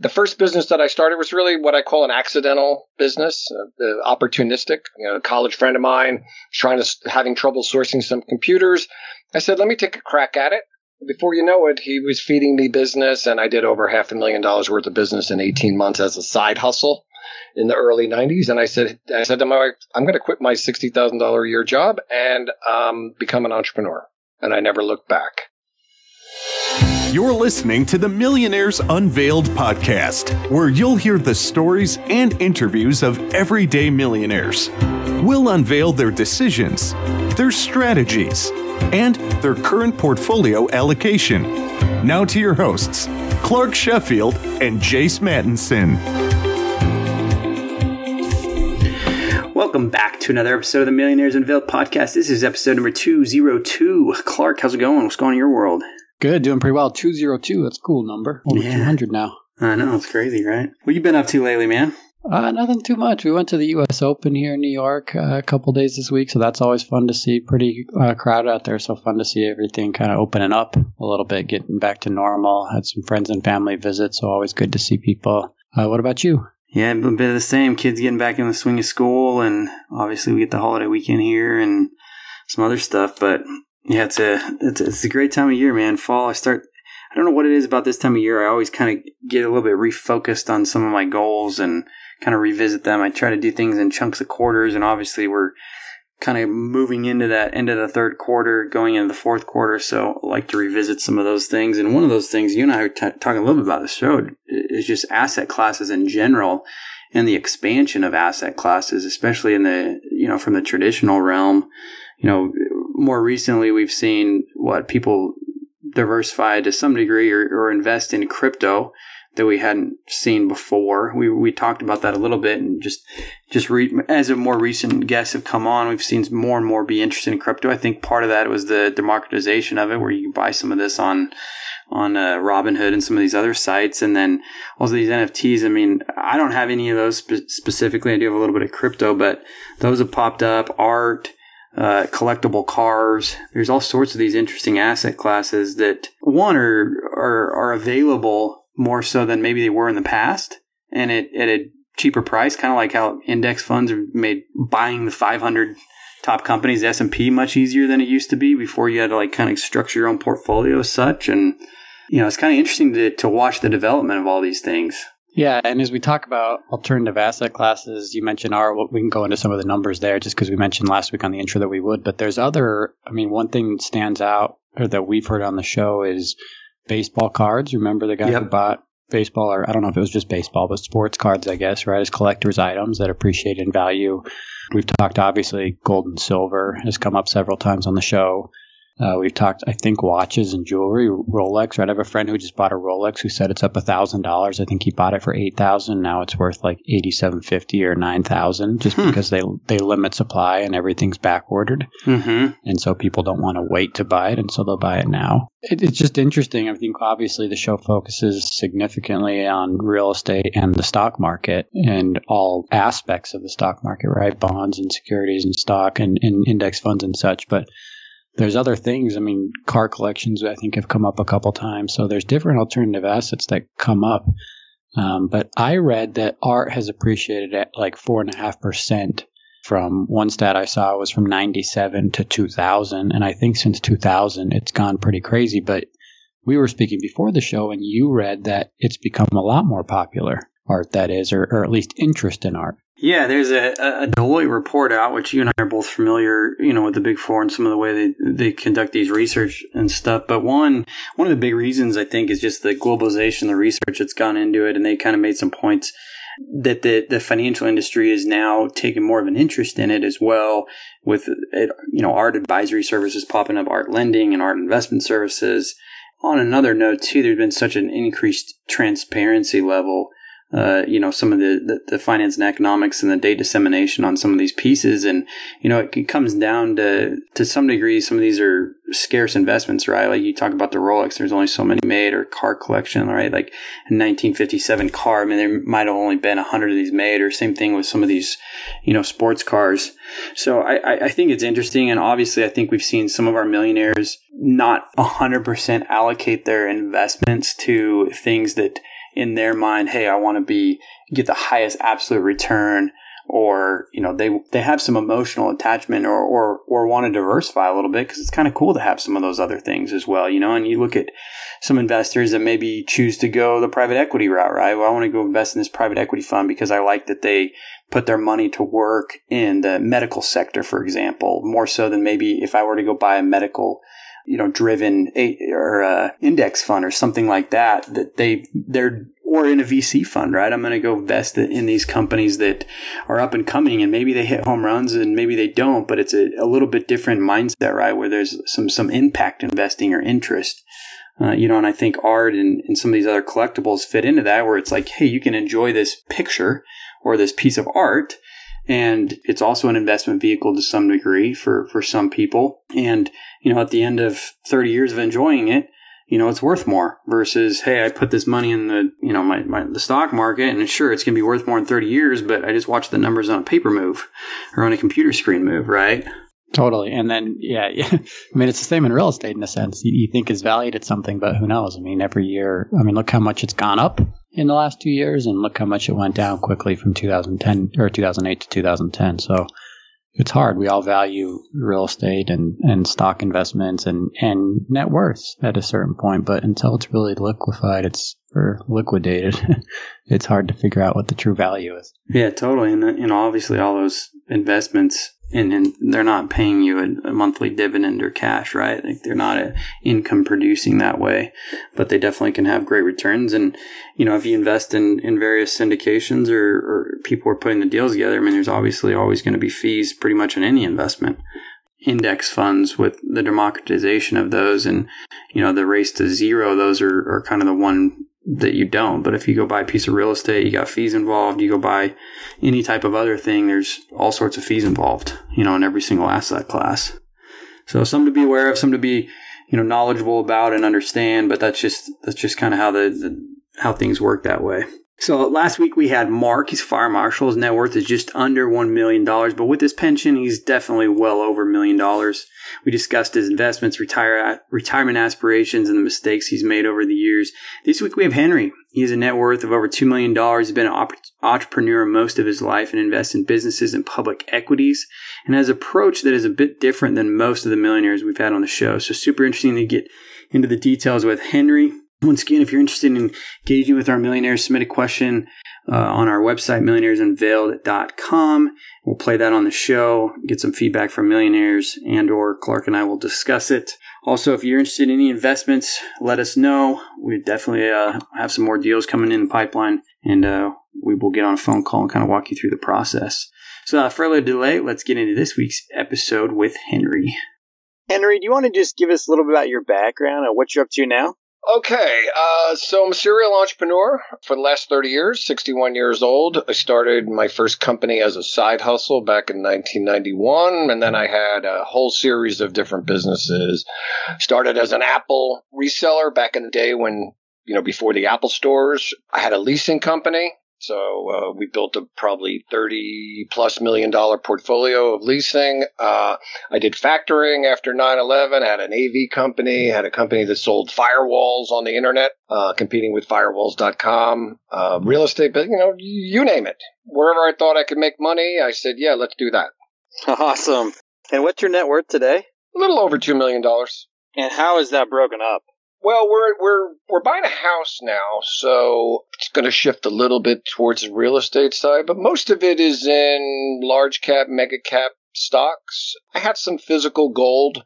the first business that I started was really what I call an accidental business, uh, opportunistic. You know, a college friend of mine trying to having trouble sourcing some computers. I said, let me take a crack at it. Before you know it, he was feeding me business, and I did over half a million dollars worth of business in 18 months as a side hustle in the early 90s. And I said, I said to my wife, I'm going to quit my $60,000 a year job and um, become an entrepreneur. And I never looked back. You're listening to the Millionaires Unveiled podcast, where you'll hear the stories and interviews of everyday millionaires. We'll unveil their decisions, their strategies, and their current portfolio allocation. Now to your hosts, Clark Sheffield and Jace Mattinson. Welcome back to another episode of the Millionaires Unveiled podcast. This is episode number 202. Clark, how's it going? What's going on in your world? Good, doing pretty well. 202, that's a cool number. Over yeah. 200 now. I know, it's crazy, right? What you been up to lately, man? Uh, nothing too much. We went to the U.S. Open here in New York uh, a couple days this week, so that's always fun to see. Pretty uh, crowded out there, so fun to see everything kind of opening up a little bit, getting back to normal. Had some friends and family visit, so always good to see people. Uh, what about you? Yeah, a bit of the same. Kids getting back in the swing of school, and obviously we get the holiday weekend here and some other stuff. But yeah, it's a it's, it's a great time of year, man. Fall. I start I don't know what it is about this time of year. I always kind of get a little bit refocused on some of my goals and kind of revisit them. I try to do things in chunks of quarters, and obviously we're kind of moving into that end of the third quarter, going into the fourth quarter. So I like to revisit some of those things. And one of those things you and I are t- talking a little bit about the show is just asset classes in general and the expansion of asset classes, especially in the, you know, from the traditional realm. You know, more recently we've seen what people diversify to some degree or, or invest in crypto that we hadn't seen before. We we talked about that a little bit, and just just re- as a more recent guests have come on, we've seen more and more be interested in crypto. I think part of that was the democratization of it, where you can buy some of this on on uh, Robinhood and some of these other sites, and then also these NFTs. I mean, I don't have any of those spe- specifically. I do have a little bit of crypto, but those have popped up. Art uh, collectible cars. There's all sorts of these interesting asset classes that one are, are, are available more so than maybe they were in the past and it, at a cheaper price, kind of like how index funds are made buying the 500 top companies, S&P much easier than it used to be before you had to like kind of structure your own portfolio as such. And, you know, it's kind of interesting to, to watch the development of all these things. Yeah, and as we talk about alternative asset classes, you mentioned our. We can go into some of the numbers there, just because we mentioned last week on the intro that we would. But there's other. I mean, one thing that stands out or that we've heard on the show is baseball cards. Remember the guy yep. who bought baseball, or I don't know if it was just baseball, but sports cards, I guess, right? As collector's items that appreciate in value. We've talked obviously gold and silver has come up several times on the show. Uh, we've talked, I think, watches and jewelry, Rolex. Right, I have a friend who just bought a Rolex who said it's up a thousand dollars. I think he bought it for eight thousand. Now it's worth like eighty seven fifty or nine thousand, just hmm. because they they limit supply and everything's back ordered, mm-hmm. and so people don't want to wait to buy it, and so they'll buy it now. It, it's just interesting. I think obviously the show focuses significantly on real estate and the stock market and all aspects of the stock market, right? Bonds and securities and stock and, and index funds and such, but there's other things. I mean, car collections, I think, have come up a couple times. So there's different alternative assets that come up. Um, but I read that art has appreciated at like four and a half percent. From one stat I saw was from 97 to 2000. And I think since 2000, it's gone pretty crazy. But we were speaking before the show, and you read that it's become a lot more popular art, that is, or, or at least interest in art. Yeah, there's a, a Deloitte report out, which you and I are both familiar, you know, with the Big Four and some of the way they, they conduct these research and stuff. But one one of the big reasons I think is just the globalization, the research that's gone into it, and they kind of made some points that the the financial industry is now taking more of an interest in it as well. With it, you know, art advisory services popping up, art lending and art investment services. On another note, too, there's been such an increased transparency level uh, you know, some of the, the, the, finance and economics and the data dissemination on some of these pieces. And, you know, it, it, comes down to, to some degree, some of these are scarce investments, right? Like you talk about the Rolex, there's only so many made or car collection, right? Like a 1957 car, I mean, there might have only been a hundred of these made or same thing with some of these, you know, sports cars. So I, I think it's interesting. And obviously I think we've seen some of our millionaires not 100% allocate their investments to things that in their mind, hey, I want to be get the highest absolute return or you know they they have some emotional attachment or or, or want to diversify a little bit because it's kind of cool to have some of those other things as well you know? And you look at some investors that maybe choose to go the private equity route right? Well, i want to go invest in this private equity fund because i like that they put their money to work in the medical sector for example more so than maybe if i were to go buy a medical you know driven or uh, index fund or something like that that they they're or in a VC fund, right? I'm going to go invest in these companies that are up and coming and maybe they hit home runs and maybe they don't, but it's a, a little bit different mindset, right? Where there's some, some impact investing or interest. Uh, you know, and I think art and, and some of these other collectibles fit into that where it's like, hey, you can enjoy this picture or this piece of art. And it's also an investment vehicle to some degree for, for some people. And, you know, at the end of 30 years of enjoying it, you know, it's worth more versus, hey, I put this money in the, you know, my, my the stock market and sure, it's going to be worth more in 30 years, but I just watch the numbers on a paper move or on a computer screen move, right? Totally. And then, yeah, yeah. I mean, it's the same in real estate in a sense. You, you think is valued at something, but who knows? I mean, every year, I mean, look how much it's gone up in the last two years and look how much it went down quickly from 2010 or 2008 to 2010. So, it's hard. We all value real estate and, and stock investments and, and net worth at a certain point, but until it's really liquefied, it's or liquidated, it's hard to figure out what the true value is. Yeah, totally. And know, obviously, all those investments and, and they're not paying you a, a, monthly dividend or cash, right? Like they're not a income producing that way, but they definitely can have great returns. And, you know, if you invest in, in various syndications or, or people are putting the deals together, I mean, there's obviously always going to be fees pretty much in any investment. Index funds with the democratization of those and, you know, the race to zero, those are, are kind of the one that you don't. But if you go buy a piece of real estate, you got fees involved. You go buy any type of other thing, there's all sorts of fees involved, you know, in every single asset class. So some to be aware of, some to be, you know, knowledgeable about and understand. But that's just that's just kind of how the, the how things work that way. So last week we had Mark. He's fire marshal. His net worth is just under $1 million, but with his pension, he's definitely well over a million dollars. We discussed his investments, retire, retirement aspirations, and the mistakes he's made over the years. This week we have Henry. He has a net worth of over $2 million. He's been an entrepreneur most of his life and invests in businesses and public equities and has an approach that is a bit different than most of the millionaires we've had on the show. So super interesting to get into the details with Henry. Once again, if you're interested in engaging with our millionaires, submit a question uh, on our website, millionairesunveiled.com. We'll play that on the show, get some feedback from millionaires, and or Clark and I will discuss it. Also, if you're interested in any investments, let us know. We definitely uh, have some more deals coming in the pipeline, and uh, we will get on a phone call and kind of walk you through the process. So, uh, further delay, let's get into this week's episode with Henry. Henry, do you want to just give us a little bit about your background and what you're up to now? Okay, uh, so I'm a serial entrepreneur for the last 30 years, 61 years old. I started my first company as a side hustle back in 1991, and then I had a whole series of different businesses. Started as an Apple reseller back in the day when, you know, before the Apple stores. I had a leasing company so uh, we built a probably 30 plus million dollar portfolio of leasing. Uh, I did factoring after 9/11. Had an AV company. Had a company that sold firewalls on the internet, uh, competing with firewalls.com. Uh, real estate, but you know, you name it. Wherever I thought I could make money, I said, yeah, let's do that. Awesome. And what's your net worth today? A little over two million dollars. And how is that broken up? Well, we're we're we're buying a house now, so it's going to shift a little bit towards the real estate side, but most of it is in large cap, mega cap stocks. I have some physical gold.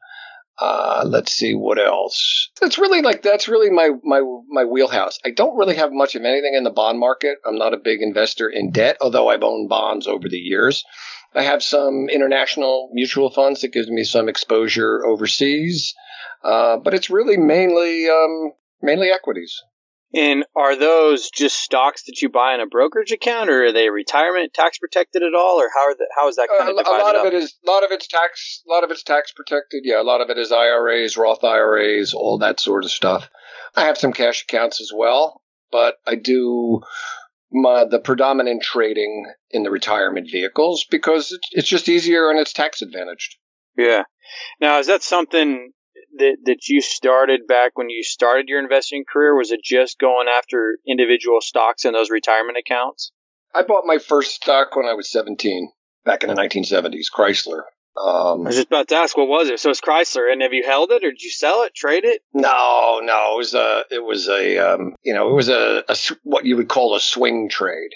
Uh, let's see what else. It's really like that's really my my my wheelhouse. I don't really have much of anything in the bond market. I'm not a big investor in debt, although I've owned bonds over the years. I have some international mutual funds that gives me some exposure overseas. Uh, but it's really mainly um, mainly equities. And are those just stocks that you buy in a brokerage account, or are they retirement tax protected at all, or how are the, how is that kind uh, of divided A lot up? of it is a lot of it's tax a lot of it's tax protected. Yeah, a lot of it is IRAs, Roth IRAs, all that sort of stuff. I have some cash accounts as well, but I do my, the predominant trading in the retirement vehicles because it's, it's just easier and it's tax advantaged. Yeah. Now, is that something that, that you started back when you started your investing career? Was it just going after individual stocks in those retirement accounts? I bought my first stock when I was 17, back in the 1970s, Chrysler. Um, I was just about to ask, what was it? So it's Chrysler, and have you held it, or did you sell it, trade it? No, no, it was a, it was a, um, you know, it was a, a, what you would call a swing trade.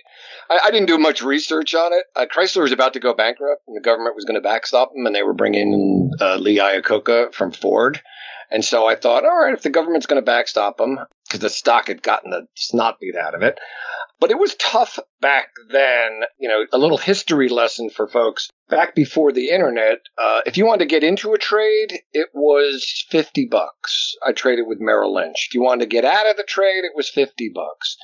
I, I didn't do much research on it. Uh, Chrysler was about to go bankrupt, and the government was going to backstop them, and they were bringing in uh, Lee Iacocca from Ford. And so I thought, all right, if the government's going to backstop them, because the stock had gotten the snot beat out of it. But it was tough back then. You know, a little history lesson for folks. Back before the internet, uh, if you wanted to get into a trade, it was 50 bucks. I traded with Merrill Lynch. If you wanted to get out of the trade, it was 50 bucks.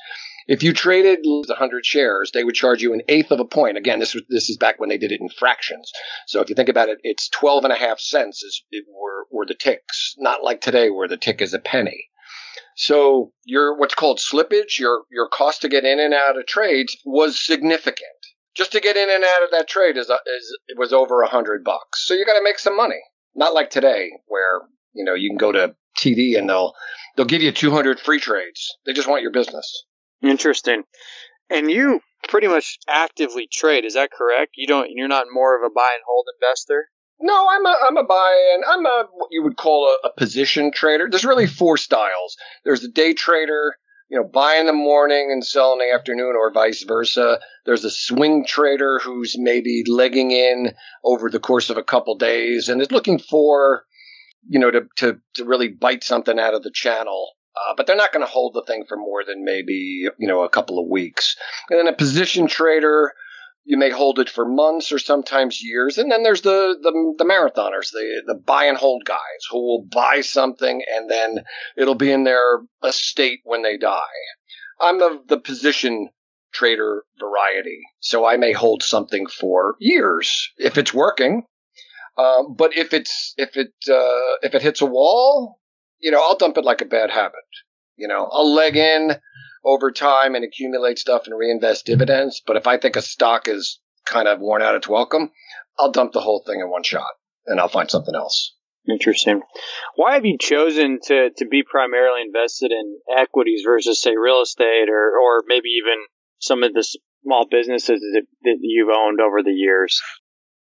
If you traded 100 shares, they would charge you an eighth of a point. Again, this was this is back when they did it in fractions. So if you think about it, it's 12 and a half cents is were, were the ticks, not like today where the tick is a penny. So your what's called slippage, your your cost to get in and out of trades was significant. Just to get in and out of that trade is is it was over a hundred bucks. So you got to make some money. Not like today where you know you can go to TD and they'll they'll give you 200 free trades. They just want your business. Interesting. And you pretty much actively trade, is that correct? You don't you're not more of a buy and hold investor? No, I'm a I'm a buy and I'm a what you would call a, a position trader. There's really four styles. There's a day trader, you know, buy in the morning and sell in the afternoon or vice versa. There's a swing trader who's maybe legging in over the course of a couple days and is looking for, you know, to, to, to really bite something out of the channel. Uh, but they're not going to hold the thing for more than maybe, you know, a couple of weeks. And then a position trader, you may hold it for months or sometimes years. And then there's the, the, the marathoners, the, the buy and hold guys who will buy something and then it'll be in their estate when they die. I'm of the position trader variety. So I may hold something for years if it's working. Um, but if it's, if it, uh, if it hits a wall, you know, I'll dump it like a bad habit. You know, I'll leg in over time and accumulate stuff and reinvest dividends. But if I think a stock is kind of worn out its welcome, I'll dump the whole thing in one shot and I'll find something else. Interesting. Why have you chosen to, to be primarily invested in equities versus, say, real estate or, or maybe even some of the small businesses that, that you've owned over the years?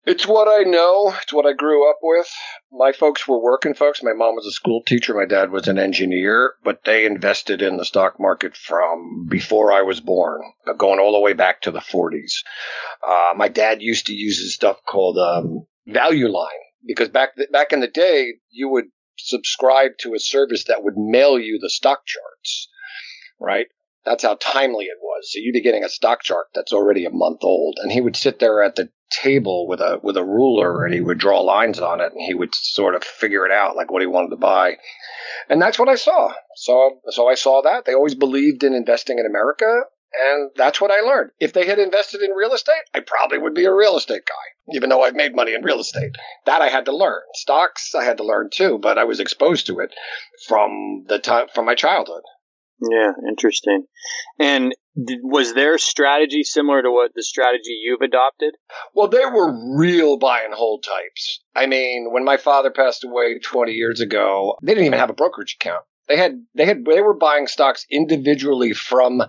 It's what I know. It's what I grew up with. My folks were working folks. My mom was a school teacher. My dad was an engineer, but they invested in the stock market from before I was born, going all the way back to the 40s. Uh, my dad used to use this stuff called um, Value Line because back back in the day, you would subscribe to a service that would mail you the stock charts, right? That's how timely it was. So you'd be getting a stock chart that's already a month old, and he would sit there at the table with a with a ruler and he would draw lines on it and he would sort of figure it out like what he wanted to buy. And that's what I saw. So so I saw that. They always believed in investing in America and that's what I learned. If they had invested in real estate, I probably would be a real estate guy, even though I've made money in real estate. That I had to learn. Stocks I had to learn too, but I was exposed to it from the time from my childhood. Yeah, interesting. And was their strategy similar to what the strategy you've adopted? Well, they were real buy and hold types. I mean, when my father passed away 20 years ago, they didn't even have a brokerage account. They had they had they were buying stocks individually from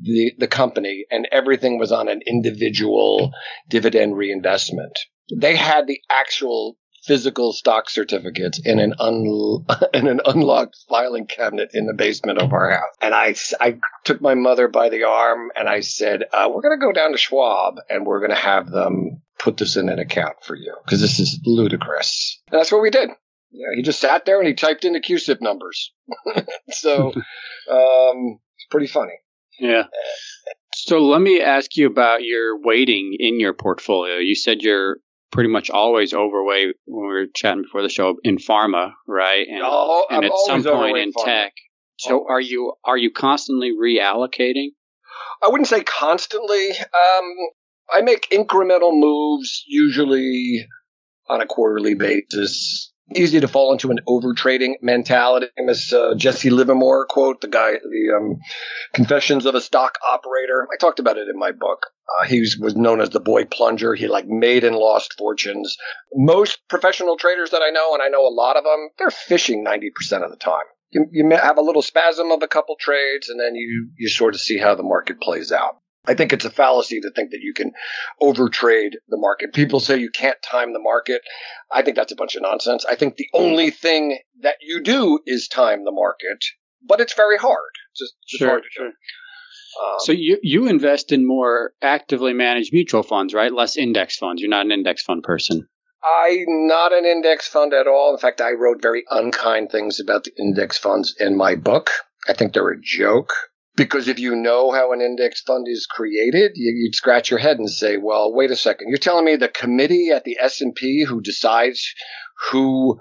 the the company and everything was on an individual dividend reinvestment. They had the actual physical stock certificates in an un- in an unlocked filing cabinet in the basement of our house. And I, I took my mother by the arm and I said, uh, "We're going to go down to Schwab and we're going to have them put this in an account for you because this is ludicrous." And that's what we did. Yeah, he just sat there and he typed in the CUSIP numbers. so um, it's pretty funny. Yeah. So let me ask you about your weighting in your portfolio. You said you're pretty much always overweight when we were chatting before the show in pharma, right? And, oh, and at some point in pharma. tech. So Always. are you are you constantly reallocating? I wouldn't say constantly. Um, I make incremental moves usually on a quarterly basis. Easy to fall into an overtrading mentality. Famous uh, Jesse Livermore quote, the guy, the um, Confessions of a Stock Operator. I talked about it in my book. Uh, he was, was known as the boy plunger. He like made and lost fortunes. Most professional traders that I know, and I know a lot of them, they're fishing 90% of the time. You, you have a little spasm of a couple trades, and then you, you sort of see how the market plays out. I think it's a fallacy to think that you can overtrade the market. People say you can't time the market. I think that's a bunch of nonsense. I think the only thing that you do is time the market, but it's very hard. It's just, it's just Sure, hard to sure. Um, So you you invest in more actively managed mutual funds, right? Less index funds. You're not an index fund person. I'm not an index fund at all. In fact, I wrote very unkind things about the index funds in my book. I think they're a joke because if you know how an index fund is created, you, you'd scratch your head and say, "Well, wait a second. You're telling me the committee at the S&P who decides who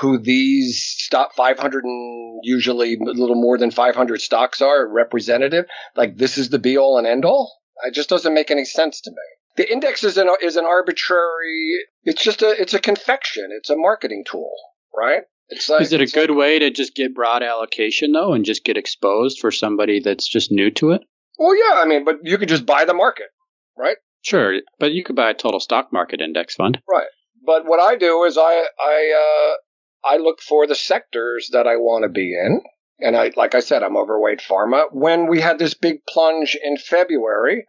who these stock 500 and usually a little more than 500 stocks are representative, like this is the be all and end all? It just doesn't make any sense to me. The index is an is an arbitrary. It's just a it's a confection. It's a marketing tool, right? It's like, Is it a good way to just get broad allocation though, and just get exposed for somebody that's just new to it? Well, yeah, I mean, but you could just buy the market, right? Sure, but you could buy a total stock market index fund. Right? But what I do is I I uh, I look for the sectors that I want to be in, and I like I said I'm overweight pharma. When we had this big plunge in February,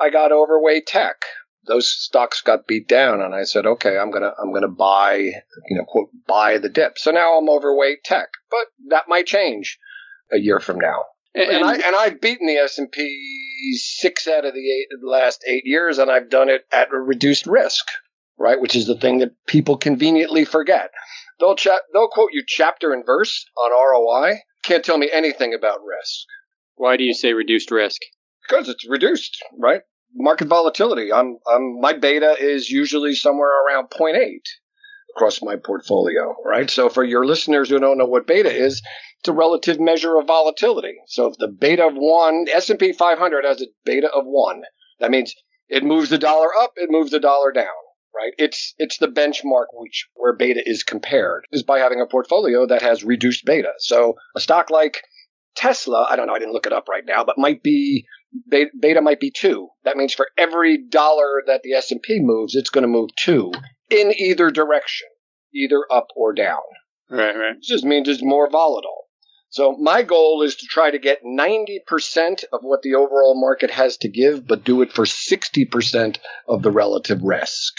I got overweight tech. Those stocks got beat down, and I said, okay, I'm gonna I'm gonna buy you know quote buy the dip. So now I'm overweight tech, but that might change a year from now. And, And, I and I've beaten the S and P six out of the eight the last eight years, and I've done it at a reduced risk, right? Which is the thing that people conveniently forget. They'll cha- they'll quote you chapter and verse on ROI. Can't tell me anything about risk why do you say reduced risk? because it's reduced, right? Market volatility. I'm I'm my beta is usually somewhere around 0.8 across my portfolio, right? So for your listeners who don't know what beta is, it's a relative measure of volatility. So if the beta of one, S&P 500 has a beta of one, that means it moves the dollar up, it moves the dollar down, right? It's it's the benchmark which where beta is compared is by having a portfolio that has reduced beta. So a stock like Tesla, I don't know, I didn't look it up right now, but might be beta, beta might be two. That means for every dollar that the S&P moves, it's going to move two in either direction, either up or down. Right, right. It just means it's more volatile. So my goal is to try to get 90% of what the overall market has to give, but do it for 60% of the relative risk.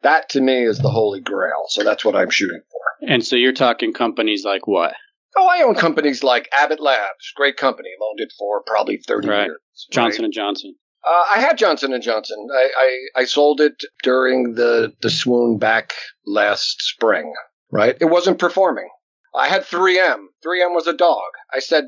That to me is the holy grail. So that's what I'm shooting for. And so you're talking companies like what? Oh, I own companies like Abbott Labs, great company. I've owned it for probably 30 Right. years. Johnson and Johnson. Uh, I had Johnson and Johnson. I, I, I sold it during the, the swoon back last spring, right? It wasn't performing. I had 3M. 3M was a dog. I said,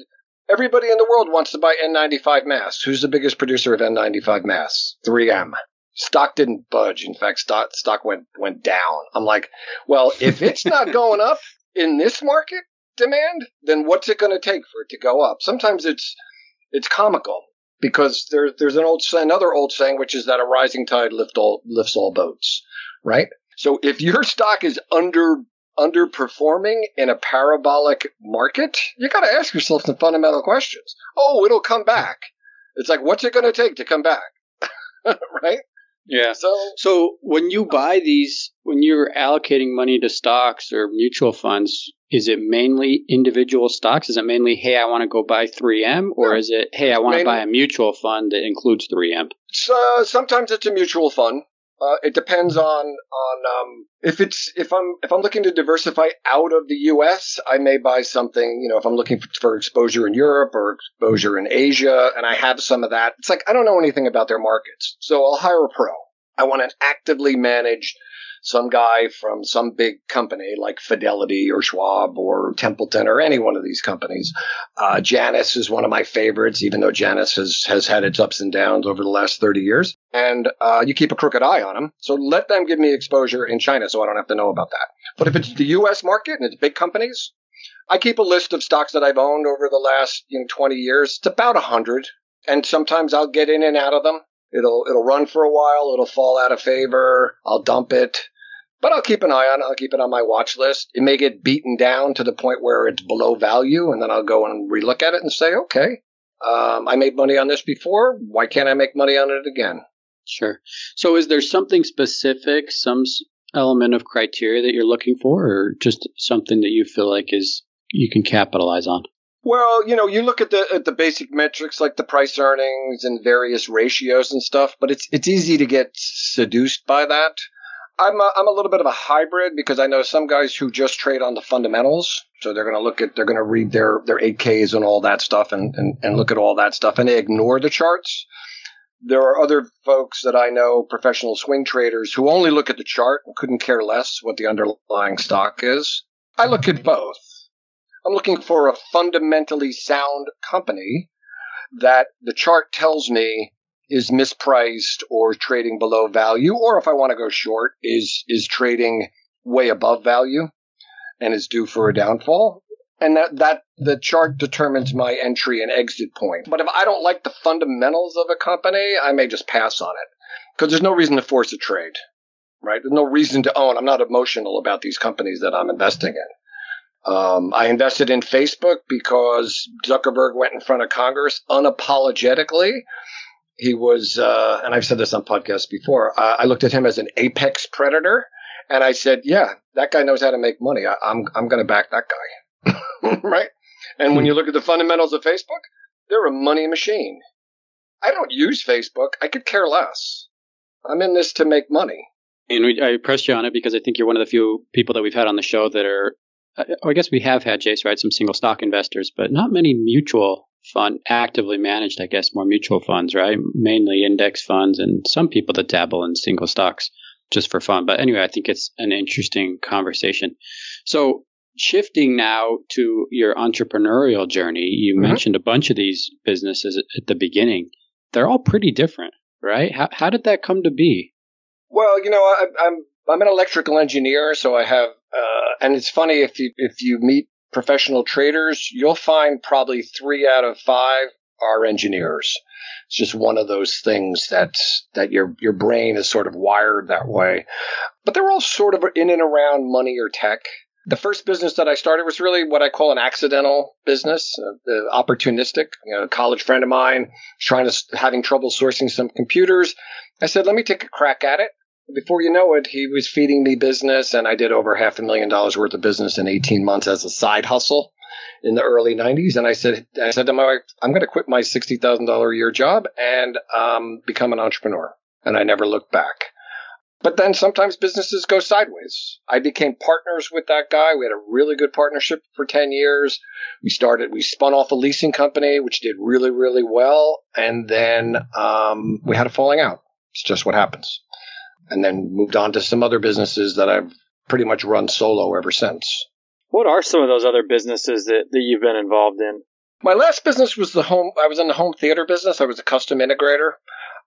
everybody in the world wants to buy N95 masks. Who's the biggest producer of N95 masks? 3M. Stock didn't budge. In fact, stock, stock went, went down. I'm like, well, if it's not going up in this market demand, then what's it going to take for it to go up? Sometimes it's, it's comical because there, there's an old another old saying which is that a rising tide lift all, lifts all boats, right? So if your stock is under underperforming in a parabolic market, you got to ask yourself some fundamental questions. Oh, it'll come back. It's like what's it going to take to come back, right? Yeah. So So when you buy these, when you're allocating money to stocks or mutual funds, is it mainly individual stocks? Is it mainly, hey, I want to go buy 3M, or No. is it, hey, I want to buy a mutual fund that includes 3M? So sometimes it's a mutual fund. Uh, it depends on on um, if it's if I'm if I'm looking to diversify out of the U.S. I may buy something. You know, if I'm looking for, for exposure in Europe or exposure in Asia, and I have some of that. It's like I don't know anything about their markets, so I'll hire a pro. I want to actively manage some guy from some big company like Fidelity or Schwab or Templeton or any one of these companies. Uh, Janus is one of my favorites, even though Janus has, has had its ups and downs over the last 30 years. And uh, you keep a crooked eye on them. So let them give me exposure in China so I don't have to know about that. But if it's the U.S. market and it's big companies, I keep a list of stocks that I've owned over the last you know, 20 years. It's about 100. And sometimes I'll get in and out of them. It'll, it'll run for a while. It'll fall out of favor. I'll dump it. But I'll keep an eye on it. I'll keep it on my watch list. It may get beaten down to the point where it's below value, and then I'll go and relook at it and say, okay, um, I made money on this before. Why can't I make money on it again? Sure. So, is there something specific, some element of criteria that you're looking for, or just something that you feel like is you can capitalize on? Well, you know, you look at the at the basic metrics like the price earnings and various ratios and stuff, but it's it's easy to get seduced by that. I'm a, I'm a little bit of a hybrid because I know some guys who just trade on the fundamentals. So they're going to look at, they're going to read their, their 8Ks and all that stuff and, and, and look at all that stuff and they ignore the charts. There are other folks that I know, professional swing traders, who only look at the chart and couldn't care less what the underlying stock is. I look at both. I'm looking for a fundamentally sound company that the chart tells me is mispriced or trading below value, or if I want to go short, is is trading way above value and is due for a downfall. And that, that the chart determines my entry and exit point. But if I don't like the fundamentals of a company, I may just pass on it because there's no reason to force a trade, right? There's no reason to own. I'm not emotional about these companies that I'm investing in. Um, I invested in Facebook because Zuckerberg went in front of Congress unapologetically he was, uh, and I've said this on podcasts before. Uh, I looked at him as an apex predator, and I said, "Yeah, that guy knows how to make money. I, am I'm, I'm going to back that guy, right?" And when you look at the fundamentals of Facebook, they're a money machine. I don't use Facebook. I could care less. I'm in this to make money. And we, I pressed you on it because I think you're one of the few people that we've had on the show that are. I guess we have had Jace, right? Some single stock investors, but not many mutual fund actively managed, I guess, more mutual funds, right? Mainly index funds and some people that dabble in single stocks just for fun. But anyway, I think it's an interesting conversation. So shifting now to your entrepreneurial journey, you mm-hmm. mentioned a bunch of these businesses at the beginning. They're all pretty different, right? How, how did that come to be? Well, you know, I, I'm I'm an electrical engineer, so I have, uh, and it's funny if you if you meet professional traders, you'll find probably three out of five are engineers. It's just one of those things that that your your brain is sort of wired that way. But they're all sort of in and around money or tech. The first business that I started was really what I call an accidental business, uh, opportunistic. You know, a college friend of mine trying to having trouble sourcing some computers. I said, "Let me take a crack at it." Before you know it, he was feeding me business, and I did over half a million dollars worth of business in 18 months as a side hustle in the early 90s. And I said, I said to my wife, I'm going to quit my $60,000 a year job and um, become an entrepreneur. And I never looked back. But then sometimes businesses go sideways. I became partners with that guy. We had a really good partnership for 10 years. We started, we spun off a leasing company, which did really, really well. And then um, we had a falling out. It's just what happens and then moved on to some other businesses that I've pretty much run solo ever since. What are some of those other businesses that, that you've been involved in? My last business was the home, I was in the home theater business. I was a custom integrator.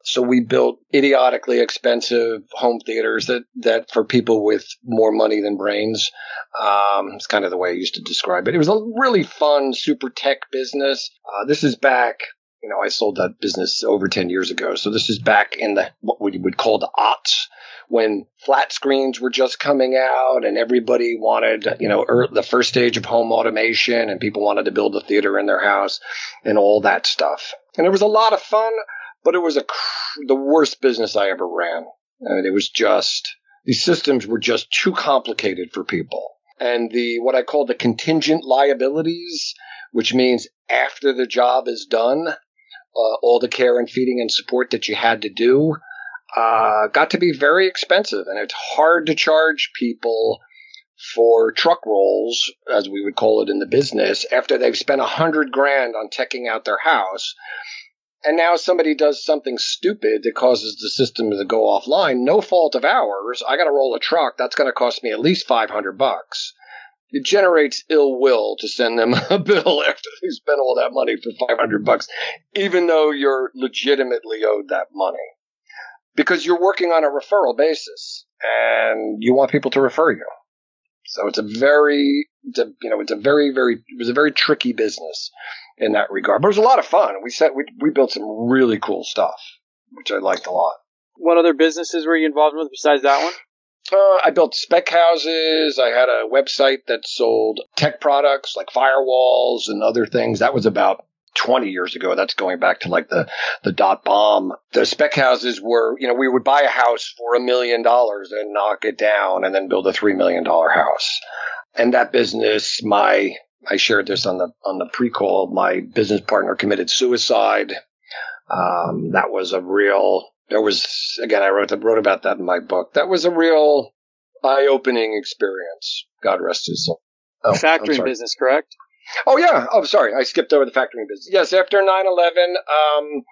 So we built idiotically expensive home theaters that, that for people with more money than brains. Um, it's kind of the way I used to describe it. It was a really fun, super tech business. Uh, this is back you know, I sold that business over 10 years ago. So this is back in the, what we would call the aughts when flat screens were just coming out and everybody wanted, you know, er, the first stage of home automation and people wanted to build a theater in their house and all that stuff. And it was a lot of fun, but it was a, the worst business I ever ran. And it was just, these systems were just too complicated for people. And the, what I call the contingent liabilities, which means after the job is done, uh, all the care and feeding and support that you had to do uh, got to be very expensive, and it's hard to charge people for truck rolls, as we would call it in the business, after they've spent a hundred grand on teching out their house. And now somebody does something stupid that causes the system to go offline. No fault of ours. I got to roll a truck. That's going to cost me at least 500 bucks it generates ill will to send them a bill after they spent all that money for 500 bucks, even though you're legitimately owed that money. Because you're working on a referral basis and you want people to refer you. So it's a very, it's a, you know, it's a very, very, it was a very tricky business in that regard. But it was a lot of fun. We set, we, we built some really cool stuff, which I liked a lot. What other businesses were you involved with besides that one? Uh, I built spec houses. I had a website that sold tech products like firewalls and other things. That was about 20 years ago. That's going back to like the, the dot bomb. The spec houses were, you know, we would buy a house for a million dollars and knock it down and then build a $3 million house. And that business, my, I shared this on the, on the pre-call. My business partner committed suicide. Um, that was a real, there was, again, I wrote, wrote about that in my book. That was a real eye opening experience. God rest his soul. Oh, Factoring business, correct? Oh yeah. Oh, sorry, I skipped over the factoring business. Yes, after 9/11, um,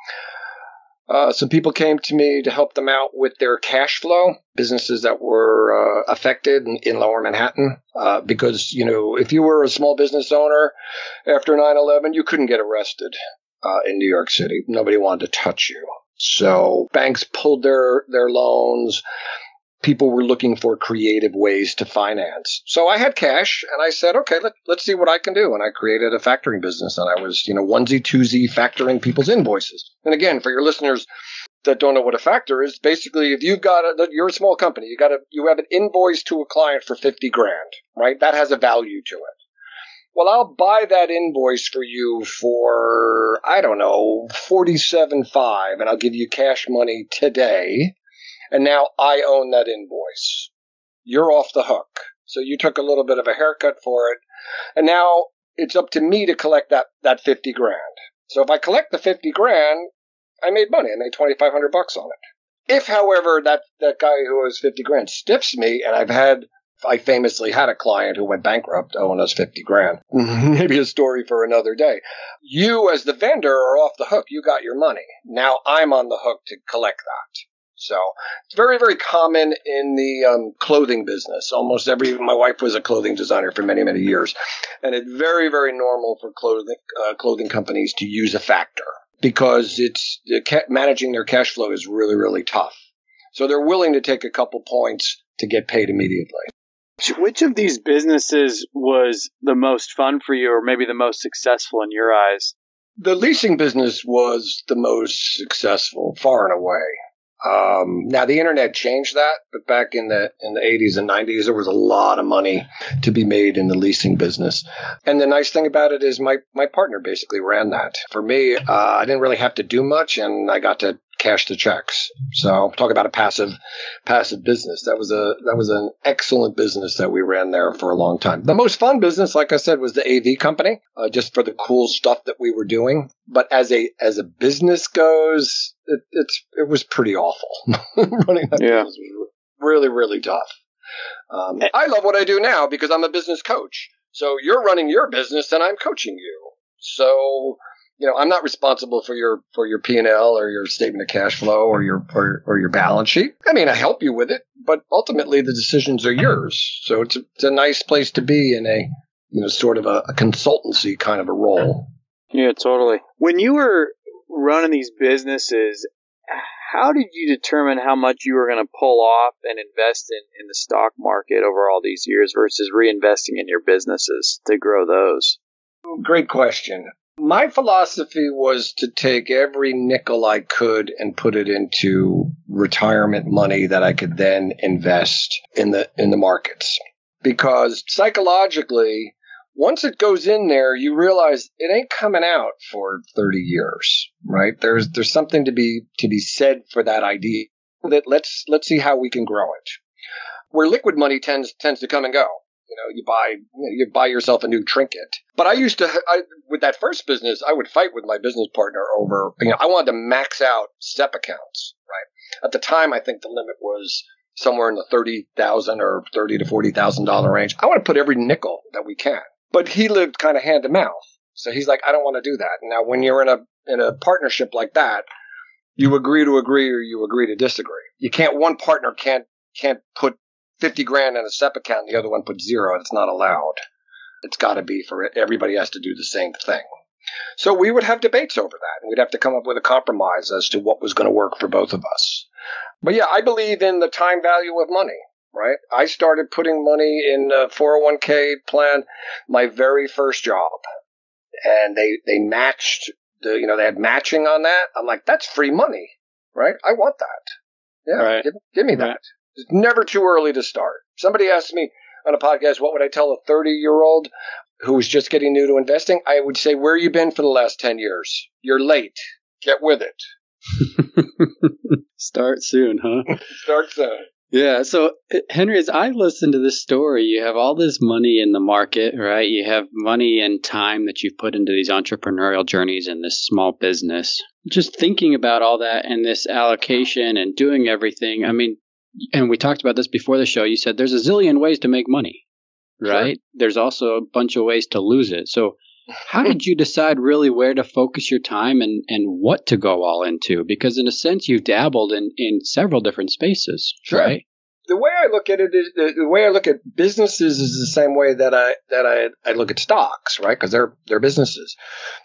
uh, some people came to me to help them out with their cash flow, businesses that were uh, affected in, in, Lower Manhattan. Uh, because you know, if you were a small business owner after 9/11, you couldn't get arrested uh, in New York City. Nobody wanted to touch you. So banks pulled their their loans people were looking for creative ways to finance. So I had cash and I said, okay, let, let's see what I can do. And I created a factoring business and I was, you know, onesie, twosie factoring people's invoices. And again, for your listeners that don't know what a factor is, basically, if you've got a, you're a small company, you got a, you have an invoice to a client for 50 grand, right? That has a value to it. Well, I'll buy that invoice for you for, I don't know, 47.5 and I'll give you cash money today and now I own that invoice. You're off the hook. So you took a little bit of a haircut for it, and now it's up to me to collect that that fifty grand. So if I collect the fifty grand, I made money. I made twenty five hundred bucks on it. If, however, that that guy who owes fifty grand stiffs me, and I've had I famously had a client who went bankrupt owing us 50 grand. Maybe a story for another day. You, as the vendor, are off the hook. You got your money. Now I'm on the hook to collect that. So it's very, very common in the um, clothing business. Almost every, my wife was a clothing designer for many, many years. And it's very, very normal for clothing, uh, clothing companies to use a factor because it's managing their cash flow is really, really tough. So they're willing to take a couple points to get paid immediately. Which of these businesses was the most fun for you or maybe the most successful in your eyes? The leasing business was the most successful, far and away. Um, now the internet changed that, but back in the in the 80s and 90s, there was a lot of money to be made in the leasing business. And the nice thing about it is my my partner basically ran that for me. Uh, I didn't really have to do much, and I got to cash the checks. So talk about a passive passive business. That was a that was an excellent business that we ran there for a long time. The most fun business, like I said, was the AV company, uh, just for the cool stuff that we were doing. But as a as a business goes, it, it's it was pretty awful. Running that yeah. business was really really tough. Um, eh. I love what I do now because I'm a business coach. So you're running your business and I'm coaching you. So you know, I'm not responsible for your for your P and L or your statement of cash flow or your or, or your balance sheet. I mean, I help you with it, but ultimately the decisions are yours. So it's a, it's a nice place to be in a you know sort of a, a consultancy kind of a role. Yeah, totally. When you were running these businesses, how did you determine how much you were going to pull off and invest in, in the stock market over all these years versus reinvesting in your businesses to grow those? Great question. My philosophy was to take every nickel I could and put it into retirement money that I could then invest in the in the markets. Because psychologically, once it goes in there, you realize it ain't coming out for 30 years, right? There's there's something to be to be said for that idea that let's let's see how we can grow it. Where liquid money tends tends to come and go. You know, you buy you buy yourself a new trinket. But I used to I, with that first business, I would fight with my business partner over. You know, I wanted to max out SEP accounts. Right at the time, I think the limit was somewhere in the thirty thousand or thirty to forty thousand dollar range. I want to put every nickel that we can. But he lived kind of hand to mouth, so he's like, I don't want to do that. Now, when you're in a in a partnership like that, you agree to agree or you agree to disagree. You can't one partner can't can't put 50 grand in a SEP account and the other one puts zero. It's not allowed. It's got to be for it. Everybody has to do the same thing. So we would have debates over that and we'd have to come up with a compromise as to what was going to work for both of us. But yeah, I believe in the time value of money, right? I started putting money in a 401k plan my very first job and they, they matched the, you know, they had matching on that. I'm like, that's free money, right? I want that. Yeah. Right. Give, give me that. It's never too early to start. Somebody asked me on a podcast, what would I tell a 30 year old who was just getting new to investing? I would say, where you been for the last 10 years? You're late. Get with it. Start soon, huh? Start soon. Yeah. So, Henry, as I listen to this story, you have all this money in the market, right? You have money and time that you've put into these entrepreneurial journeys and this small business. Just thinking about all that and this allocation and doing everything. I mean, and we talked about this before the show. You said there's a zillion ways to make money, right? Sure. There's also a bunch of ways to lose it. So, how did you decide really where to focus your time and, and what to go all into? Because in a sense, you've dabbled in, in several different spaces, sure. right? The way I look at it is the way I look at businesses is the same way that I that I, I look at stocks, right? Because they're they're businesses.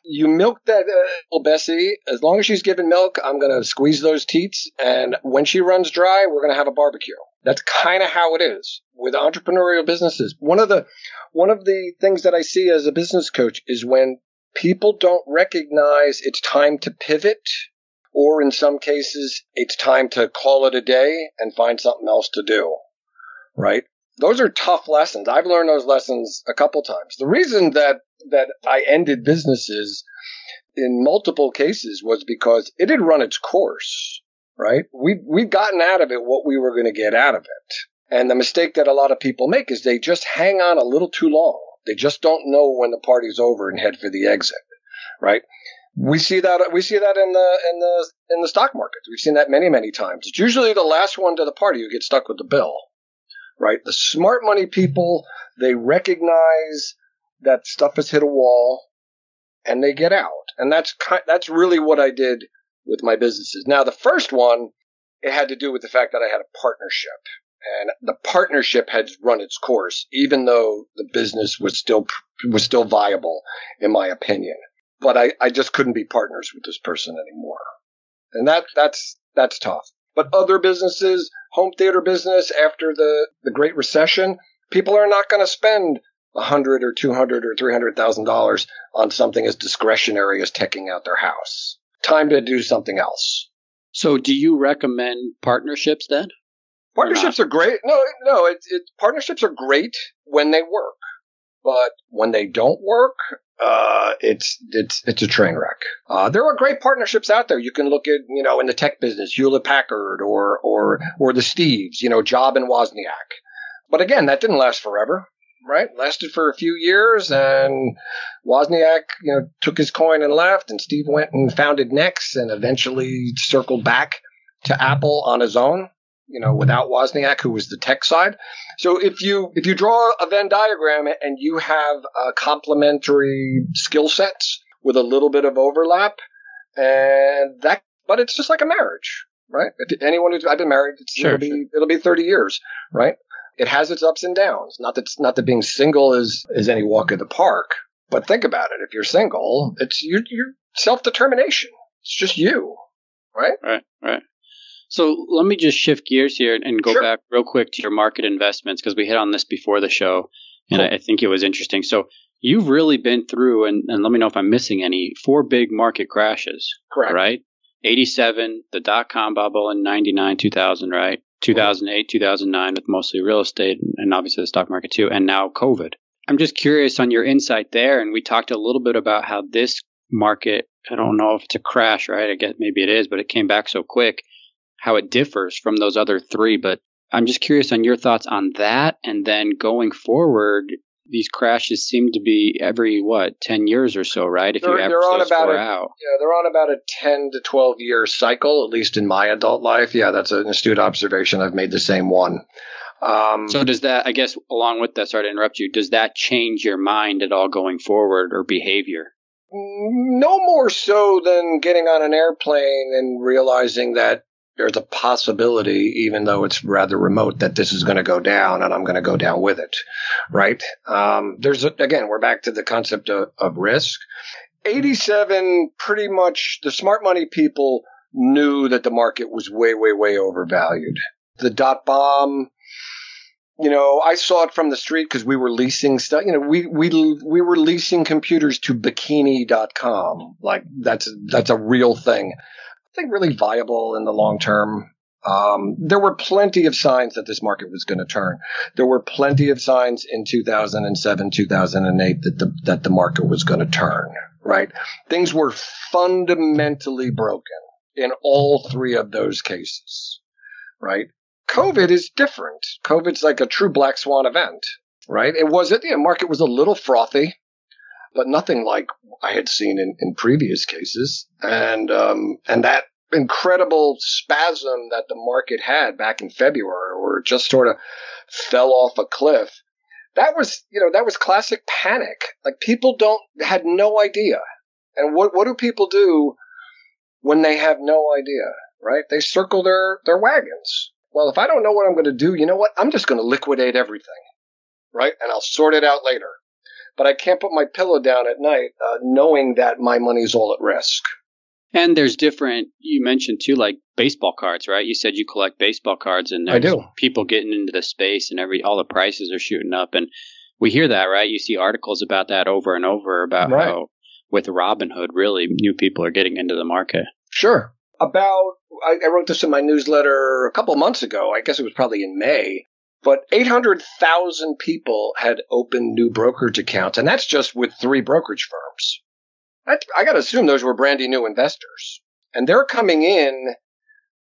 You milk that uh, Bessie as long as she's giving milk. I'm to squeeze those teats, and when she runs dry, we're to have a barbecue. That's kind of how it is with entrepreneurial businesses. One of the one of the things that I see as a business coach is when people don't recognize it's time to pivot or in some cases it's time to call it a day and find something else to do. Right? Those are tough lessons. I've learned those lessons a couple times. The reason that that I ended businesses in multiple cases was because it had run its course, right? We we'd gotten out of it what we were going to get out of it. And the mistake that a lot of people make is they just hang on a little too long. They just don't know when the party's over and head for the exit, right? We see that uh, we see that in the in the in the stock market. We've seen that many many times. It's usually the last one to the party who gets stuck with the bill, right? The smart money people they recognize that stuff has hit a wall, and they get out. And that's kind, that's really what I did with my businesses. Now the first one it had to do with the fact that I had a partnership and the partnership had run its course, even though the business was still was still viable, in my opinion. But I, I just couldn't be partners with this person anymore, and that that's that's tough. But other businesses, home theater business, after the the Great Recession, people are not going to spend a hundred or two hundred or three hundred thousand dollars on something as discretionary as taking out their house. Time to do something else. So, do you recommend partnerships then? Partnerships are great. No, no, it, it, partnerships are great when they work, but when they don't work, uh, it's it's it's a train wreck. Uh, there are great partnerships out there. You can look at you know in the tech business, Hewlett Packard or or or the Steves, you know, Job and Wozniak. But again, that didn't last forever, right? Lasted for a few years, and Wozniak, you know, took his coin and left, and Steve went and founded Next, and eventually circled back to Apple on his own you know, without Wozniak, who was the tech side. So if you if you draw a Venn diagram and you have uh, complementary skill sets with a little bit of overlap, and that, but it's just like a marriage, right? If anyone who's I've been married, sure, it'll be it'll be thirty years, right? It has its ups and downs. Not that not that being single is is any walk in the park, but think about it. If you're single, it's your your self determination. It's just you, right? Right, right. So let me just shift gears here and go sure. back real quick to your market investments because we hit on this before the show, and cool. I, I, think it was interesting. So you've really been through, and, and let me know if I'm missing any, four big market crashes. Correct. Right? 87, the dot com bubble in 99, 2000, right? 2008, 2009 with mostly real estate and obviously the stock market too, and now COVID. I'm just curious on your insight there. And we talked a little bit about how this market, I don't know if it's a crash, right? I guess maybe it is, but it came back so quick how it differs from those other three. But I'm just curious on your thoughts on that. And then going forward, these crashes seem to be every what ten years or so, right? If they're, you they're on about a, out. yeah, they're on about a ten to twelve year cycle, at least in my adult life. Yeah, that's an astute observation. I've made the same one. Um, so does that? I guess along with that, sorry to interrupt you. Does that change your mind at all going forward or behavior? No more so than getting on an airplane and realizing that there's a possibility, even though it's rather remote, that this is going to go down and I'm going to go down with it. Right. Um, there's, a, again, we're back to the concept of, of risk. 87, pretty much the smart money people knew that the market was way, way, way overvalued. The dot bomb, you know, I saw it from the street because we were leasing stuff. You know, we we we were leasing computers to bikini.com. Like that's that's a real thing think really viable in the long term. Um, there were plenty of signs that this market was going to turn. There were plenty of signs in 2007, 2008 that the, that the market was going to turn, right? Things were fundamentally broken in all three of those cases, right? COVID is different. COVID's like a true black swan event, right? It was, it the market was a little frothy, but nothing like I had seen in, in previous cases. And, um, and that incredible spasm that the market had back in February where it just sort of fell off a cliff. That was, you know, that was classic panic. Like people don't, had no idea. And what, what do people do when they have no idea, right? They circle their, their wagons. Well, if I don't know what I'm going to do, you know what? I'm just going to liquidate everything, right? And I'll sort it out later. But I can't put my pillow down at night uh, knowing that my money's all at risk. And there's different. You mentioned too, like baseball cards, right? You said you collect baseball cards, and I do. people getting into the space, and every all the prices are shooting up, and we hear that, right? You see articles about that over and over about Right. how with Robinhood, really new people are getting into the market. Sure. About, I, I wrote this in my newsletter a couple months ago. I guess it was probably in May. But 800,000 people had opened new brokerage accounts, and that's just with three brokerage firms. I, I got to assume those were brandy new investors. And they're coming in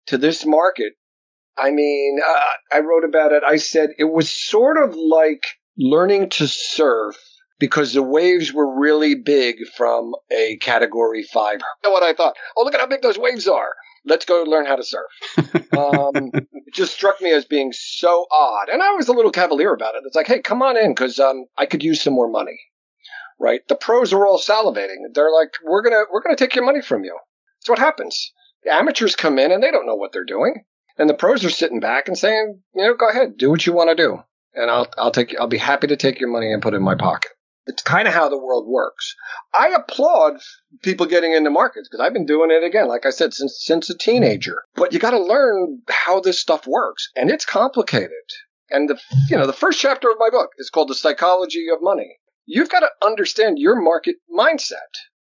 to this market. I mean, uh, I wrote about it. I said it was sort of like learning to surf because the waves were really big from a category five. You know what I thought? Oh, look at how big those waves are. Let's go learn how to surf. um, it just struck me as being so odd. And I was a little cavalier about it. It's like, hey, come on in because um, I could use some more money. Right? The pros are all salivating. They're like, we're gonna we're gonna take your money from you. That's what happens. The amateurs come in and they don't know what they're doing, and the pros are sitting back and saying, you know, go ahead, do what you want to do, and I'll I'll take I'll be happy to take your money and put it in my pocket. It's kind of how the world works. I applaud people getting into markets because I've been doing it again, like I said, since since a teenager. But you got to learn how this stuff works, and it's complicated. And the you know the first chapter of my book is called The Psychology of Money. You've got to understand your market mindset.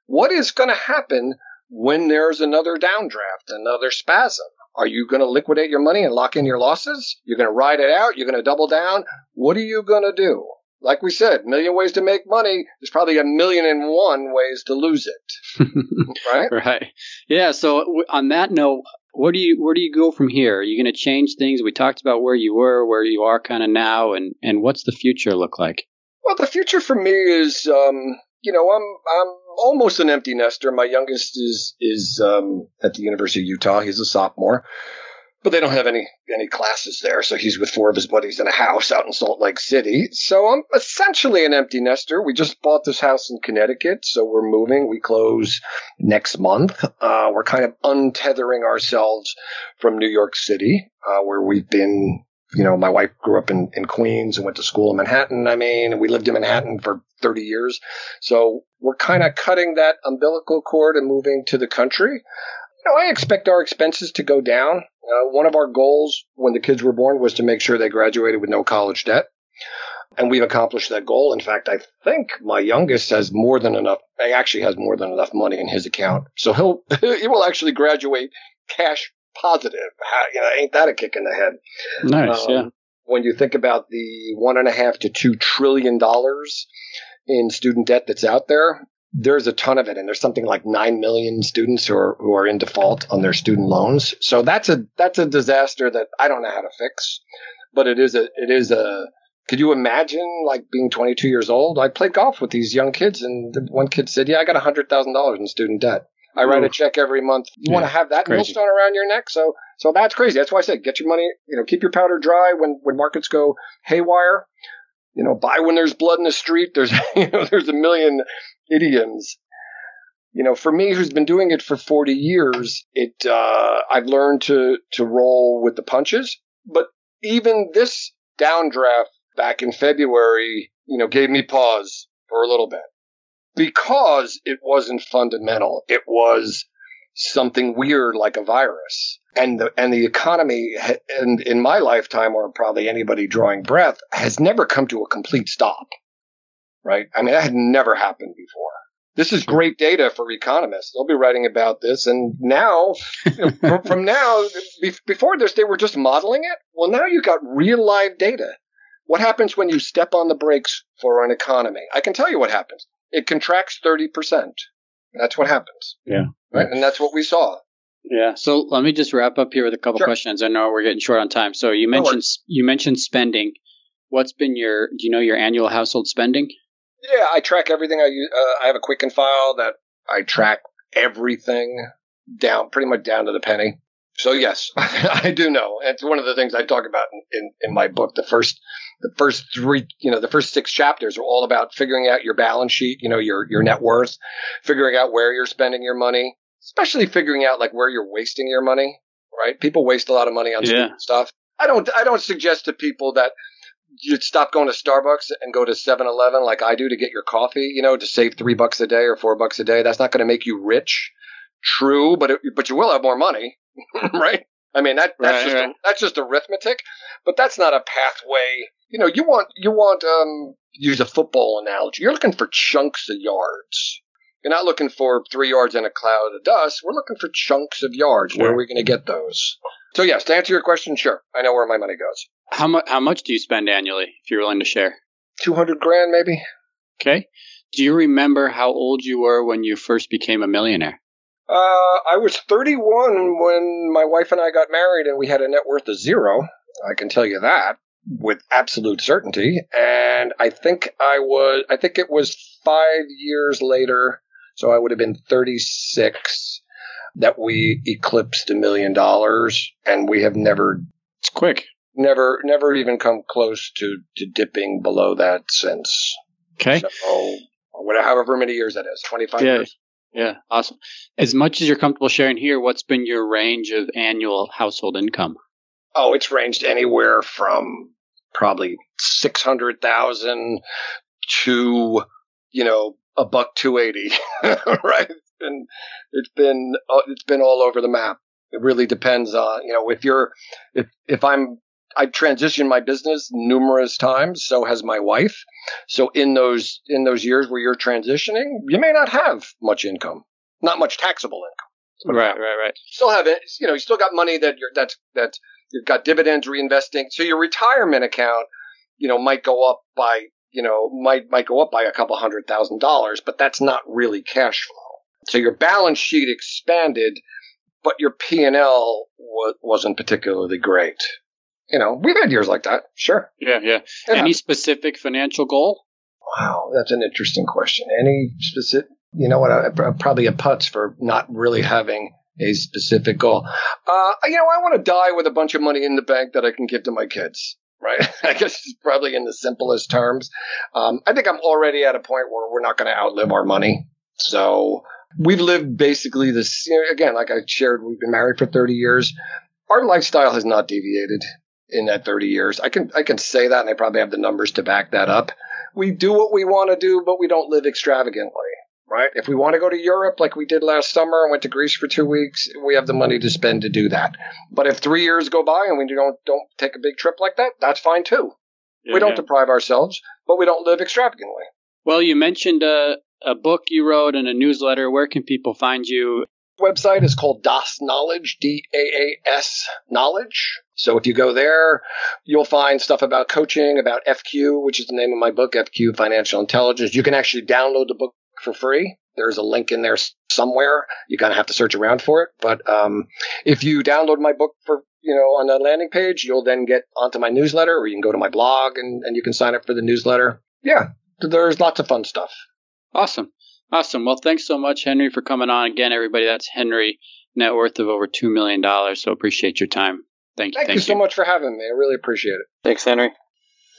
What is going to happen when there's another downdraft, another spasm? Are you going to liquidate your money and lock in your losses? You're going to ride it out? You're going to double down? What are you going to do? Like we said, million ways to make money. There's probably a million and one ways to lose it, right? Right. Yeah. So on that note, where do you where do you go from here? Are you going to change things? We talked about where you were, where you are kind of now, and and what's the future look like? Well, the future for me is, um, you know, I'm I'm almost an empty nester. My youngest is is um, at the University of Utah. He's a sophomore, but they don't have any any classes there, so he's with four of his buddies in a house out in Salt Lake City. So I'm essentially an empty nester. We just bought this house in Connecticut, so we're moving. We close next month. Uh, we're kind of untethering ourselves from New York City, uh, where we've been you know, my wife grew up in, in Queens and went to school in Manhattan. I mean, we lived in Manhattan for 30 years. So we're kind of cutting that umbilical cord and moving to the country. You know, I expect our expenses to go down. Uh, one of our goals when the kids were born was to make sure they graduated with no college debt. And we've accomplished that goal. In fact, I think my youngest has more than enough, he actually has more than enough money in his account. So he'll, he will actually graduate cash positive. How, you know, ain't that a kick in the head? Nice. Um, yeah. When you think about the one and a half to two trillion dollars in student debt that's out there, there's a ton of it, and there's something like nine million students who are who are in default on their student loans. So that's a that's a disaster that I don't know how to fix, but it is a it is a. Could you imagine like being 22 years old? I played golf with these young kids, and one kid said, "Yeah, I got hundred thousand dollars in student debt." I write a check every month. You want to have that crazy. millstone around your neck? So, so that's crazy. That's why I said get your money. You know, keep your powder dry when when markets go haywire. You know, buy when there's blood in the street. There's you know there's a million idioms. You know, for me, who's been doing it for 40 years, it uh, I've learned to to roll with the punches. But even this downdraft back in February, you know, gave me pause for a little bit because it wasn't fundamental. It was something weird like a virus. And the, and the economy, ha- and in my lifetime, or probably anybody drawing breath, has never come to a complete stop. Right? I mean, that had never happened before. This is great data for economists. They'll be writing about this. And now, you know, from, from, now, before this, they were just modeling it. Well, now you've got real live data. What happens when you step on the brakes for an economy? I can tell you what happens. It contracts 30%. That's what happens. Yeah. Right. And that's what we saw. Yeah. So let me just wrap up here with a couple sure. questions. I know we're getting short on time. So you mentioned, you mentioned spending. What's been your, do you know your annual household spending? Yeah, I track everything. I use, uh, I have a Quicken file that I track everything down, pretty much down to the penny. So yes, I do know. It's one of the things I talk about in, in, in, my book. The first, the first three, you know, the first six chapters are all about figuring out your balance sheet, you know, your, your net worth, figuring out where you're spending your money, especially figuring out like where you're wasting your money, right? People waste a lot of money on yeah. stuff. I don't, I don't suggest to people that you'd stop going to Starbucks and go to 7-Eleven like I do to get your coffee, you know, to save three bucks a day or four bucks a day. That's not going to make you rich. True, but it, but you will have more money, right? I mean that that's right, just right. that's just arithmetic, but that's not a pathway. You know, you want you want um use a football analogy. You're looking for chunks of yards. You're not looking for three yards in a cloud of dust. We're looking for chunks of yards. Sure. Where are we going to get those? So yes, to answer your question, sure, I know where my money goes. How much? How much do you spend annually, if you're willing to share? Two hundred grand, maybe. Okay. Do you remember how old you were when you first became a millionaire? Uh, I was 31 when my wife and I got married, and we had a net worth of zero. I can tell you that with absolute certainty. And I think I was, I think it was five years later, so I would have been 36 that we eclipsed a million dollars, and we have never. It's quick never never even come close to, to dipping below that since. Okay. So, whatever, however many years that is, 25 yeah. years. Yeah, awesome. As much as you're comfortable sharing here, what's been your range of annual household income? Oh, it's ranged anywhere from probably 600,000 to, you know, a buck 280, right? Been, it's been, uh, it's been all over the map. It really depends on, you know, if you're, if, if I'm I've transitioned my business numerous times. So has my wife. So in those in those years where you're transitioning, you may not have much income, not much taxable income. Right, right, right. Still have it. You know, you still got money that you're that's that you've got dividends reinvesting. So your retirement account, you know, might go up by you know might might go up by a couple hundred thousand dollars, but that's not really cash flow. So your balance sheet expanded, but your P and L wasn't particularly great you know, we've had years like that. Sure. Yeah, yeah. yeah. Any specific financial goal? Wow, that's an interesting question. Any specific? You know what? I, I, probably a putz for not really having a specific goal. Uh, you know, I want to die with a bunch of money in the bank that I can give to my kids. Right? I guess it's probably in the simplest terms. Um, I think I'm already at a point where we're not going to outlive our money. So we've lived basically this. You know, again, like I shared, we've been married for 30 years. Our lifestyle has not deviated in that 30 years. I can I can say that, and I probably have the numbers to back that up. We do what we want to do, but we don't live extravagantly, right? If we want to go to Europe like we did last summer and went to Greece for two weeks, we have the money to spend to do that. But if three years go by and we don't don't take a big trip like that, that's fine too. Yeah, we don't yeah. deprive ourselves, but we don't live extravagantly. Well, you mentioned a, a book you wrote and a newsletter. Where can people find you? Website is called DAAS Knowledge, D A A S Knowledge. So if you go there, you'll find stuff about coaching, about FQ, which is the name of my book, FQ Financial Intelligence. You can actually download the book for free. There's a link in there somewhere. You kind of have to search around for it. But um, if you download my book for you know on the landing page, you'll then get onto my newsletter, or you can go to my blog and, and you can sign up for the newsletter. Yeah, there's lots of fun stuff. Awesome, awesome. Well, thanks so much, Henry, for coming on again. Everybody, that's Henry, net worth of over two million dollars. So appreciate your time. Thank you. Thank, thank you so much for having me. I really appreciate it. Thanks, Henry.